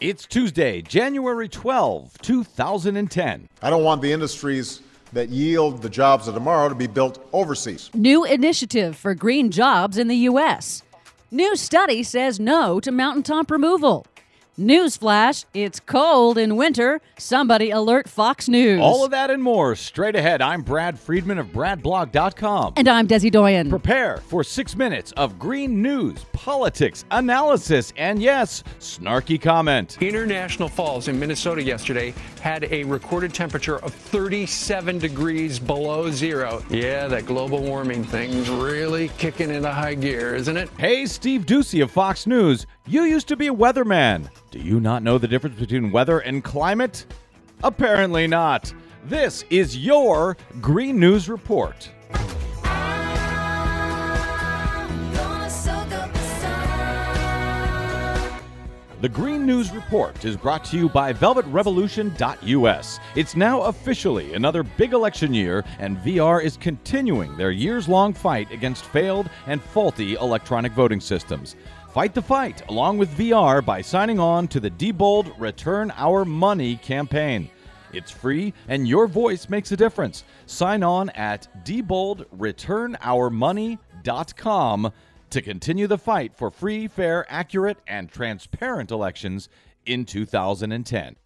It's Tuesday, January 12, 2010. I don't want the industries that yield the jobs of tomorrow to be built overseas. New initiative for green jobs in the U.S. New study says no to mountaintop removal. Newsflash, it's cold in winter. Somebody alert Fox News. All of that and more straight ahead. I'm Brad Friedman of BradBlog.com. And I'm Desi Doyen. Prepare for six minutes of green news, politics, analysis, and yes, snarky comment. International Falls in Minnesota yesterday had a recorded temperature of 37 degrees below zero. Yeah, that global warming thing's really kicking into high gear, isn't it? Hey, Steve Doocy of Fox News. You used to be a weatherman. Do you not know the difference between weather and climate? Apparently not. This is your Green News Report. The Green News Report is brought to you by VelvetRevolution.us. It's now officially another big election year, and VR is continuing their years long fight against failed and faulty electronic voting systems. Fight the fight along with VR by signing on to the Diebold Return Our Money campaign. It's free and your voice makes a difference. Sign on at dieboldreturnourmoney.com to continue the fight for free, fair, accurate, and transparent elections in 2010.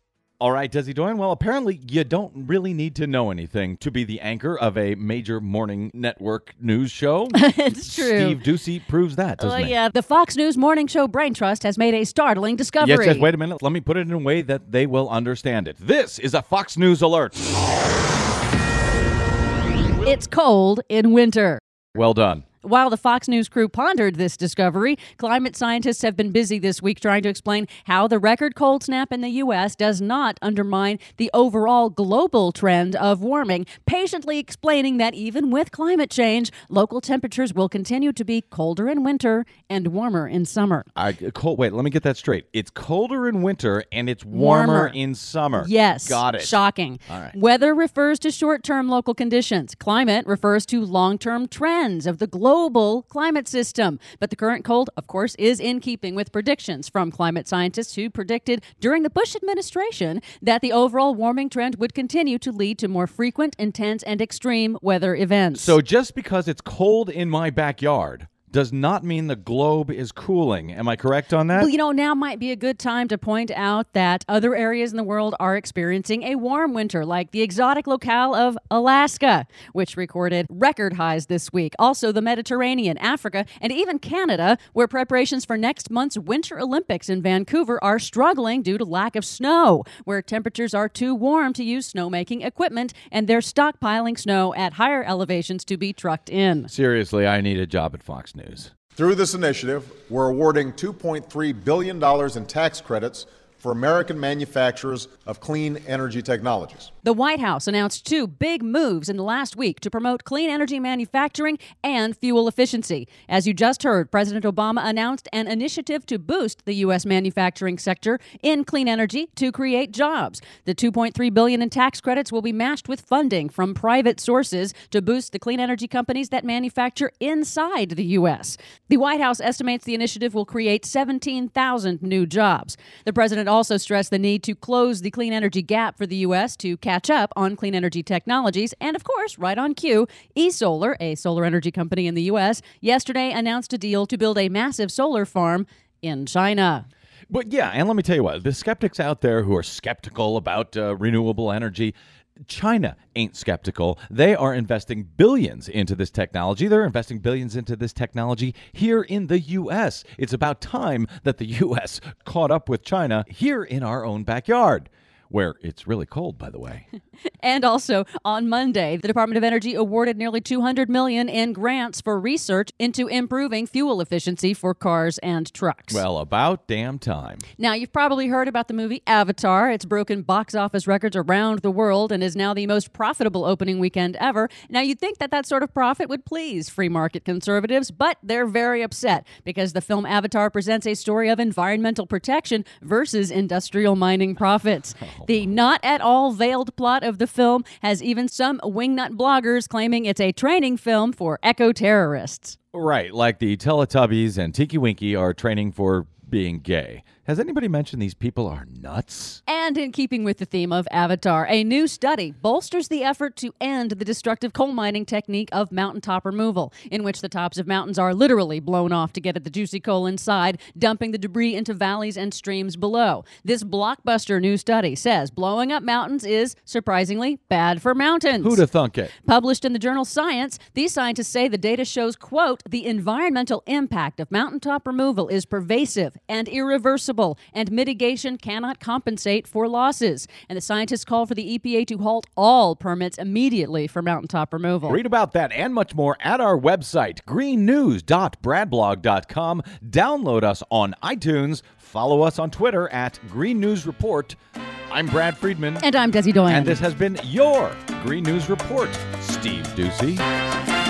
All right, Desi Doyen. Well, apparently you don't really need to know anything to be the anchor of a major morning network news show. it's true. Steve Doocy proves that, doesn't Uh, he? yeah, the Fox News Morning Show Brain Trust has made a startling discovery. Yes, yes, wait a minute. Let me put it in a way that they will understand it. This is a Fox News alert. It's cold in winter. Well done. While the Fox News crew pondered this discovery, climate scientists have been busy this week trying to explain how the record cold snap in the U.S. does not undermine the overall global trend of warming, patiently explaining that even with climate change, local temperatures will continue to be colder in winter and warmer in summer. I cold. Wait, let me get that straight. It's colder in winter and it's warmer, Warmer. in summer. Yes. got it. Shocking. All right. Weather refers to short term local conditions. Climate refers to long term trends of the global climate system. But the current cold, of course, is in keeping with predictions from climate scientists who predicted during the Bush administration that the overall warming trend would continue to lead to more frequent, intense, and extreme weather events. So just because it's cold in my backyard does not mean the globe is cooling. Am I correct on that? Well, you know, now might be a good time to point out that other areas in the world are experiencing a warm winter, like the exotic locale of Alaska, which recorded record highs this week. Also, the Mediterranean, Africa, and even Canada, where preparations for next month's Winter Olympics in Vancouver are struggling due to lack of snow, where temperatures are too warm to use snowmaking equipment, and they're stockpiling snow at higher elevations to be trucked in. Seriously, I need a job at Fox News. Through this initiative, we're awarding $2.3 billion in tax credits for American manufacturers of clean energy technologies. The White House announced two big moves in the last week to promote clean energy manufacturing and fuel efficiency. As you just heard, President Obama announced an initiative to boost the U.S. manufacturing sector in clean energy to create jobs. The 2.3 billion in tax credits will be matched with funding from private sources to boost the clean energy companies that manufacture inside the U.S. The White House estimates the initiative will create 17,000 new jobs. The president also stressed the need to close the clean energy gap for the U.S. to catch up on clean energy technologies. And of course, right on cue, eSolar, a solar energy company in the U.S., yesterday announced a deal to build a massive solar farm in China. But yeah, and let me tell you what, the skeptics out there who are skeptical about uh, renewable energy, China ain't skeptical. They are investing billions into this technology. They're investing billions into this technology here in the U.S. It's about time that the U.S. caught up with China here in our own backyard, where it's really cold, by the way. And also on Monday, the Department of Energy awarded nearly 200 million in grants for research into improving fuel efficiency for cars and trucks. well, about damn time. Now, you've probably heard about the movie Avatar. It's broken box office records around the world and is now the most profitable opening weekend ever. Now, you'd think that that sort of profit would please free market conservatives, but they're very upset because the film Avatar presents a story of environmental protection versus industrial mining profits. Oh, The not at all veiled plot of the film has even some wingnut bloggers claiming it's a training film for eco terrorists. Right, like the Teletubbies and Tinky Winky are training for being gay. Has anybody mentioned these people are nuts? And in keeping with the theme of Avatar, a new study bolsters the effort to end the destructive coal mining technique of mountaintop removal, in which the tops of mountains are literally blown off to get at the juicy coal inside, dumping the debris into valleys and streams below. This blockbuster new study says blowing up mountains is surprisingly bad for mountains. Who'da thunk it? Published in the journal Science, these scientists say the data shows, quote, the environmental impact of mountaintop removal is pervasive and irreversible and mitigation cannot compensate for losses. And the scientists call for the EPA to halt all permits immediately for mountaintop removal. Read about that and much more at our website, greennews.bradblog.com. Download us on iTunes. Follow us on Twitter at Green News Report. I'm Brad Friedman. And I'm Desi Doyen. And this has been your Green News Report. Steve Doocy.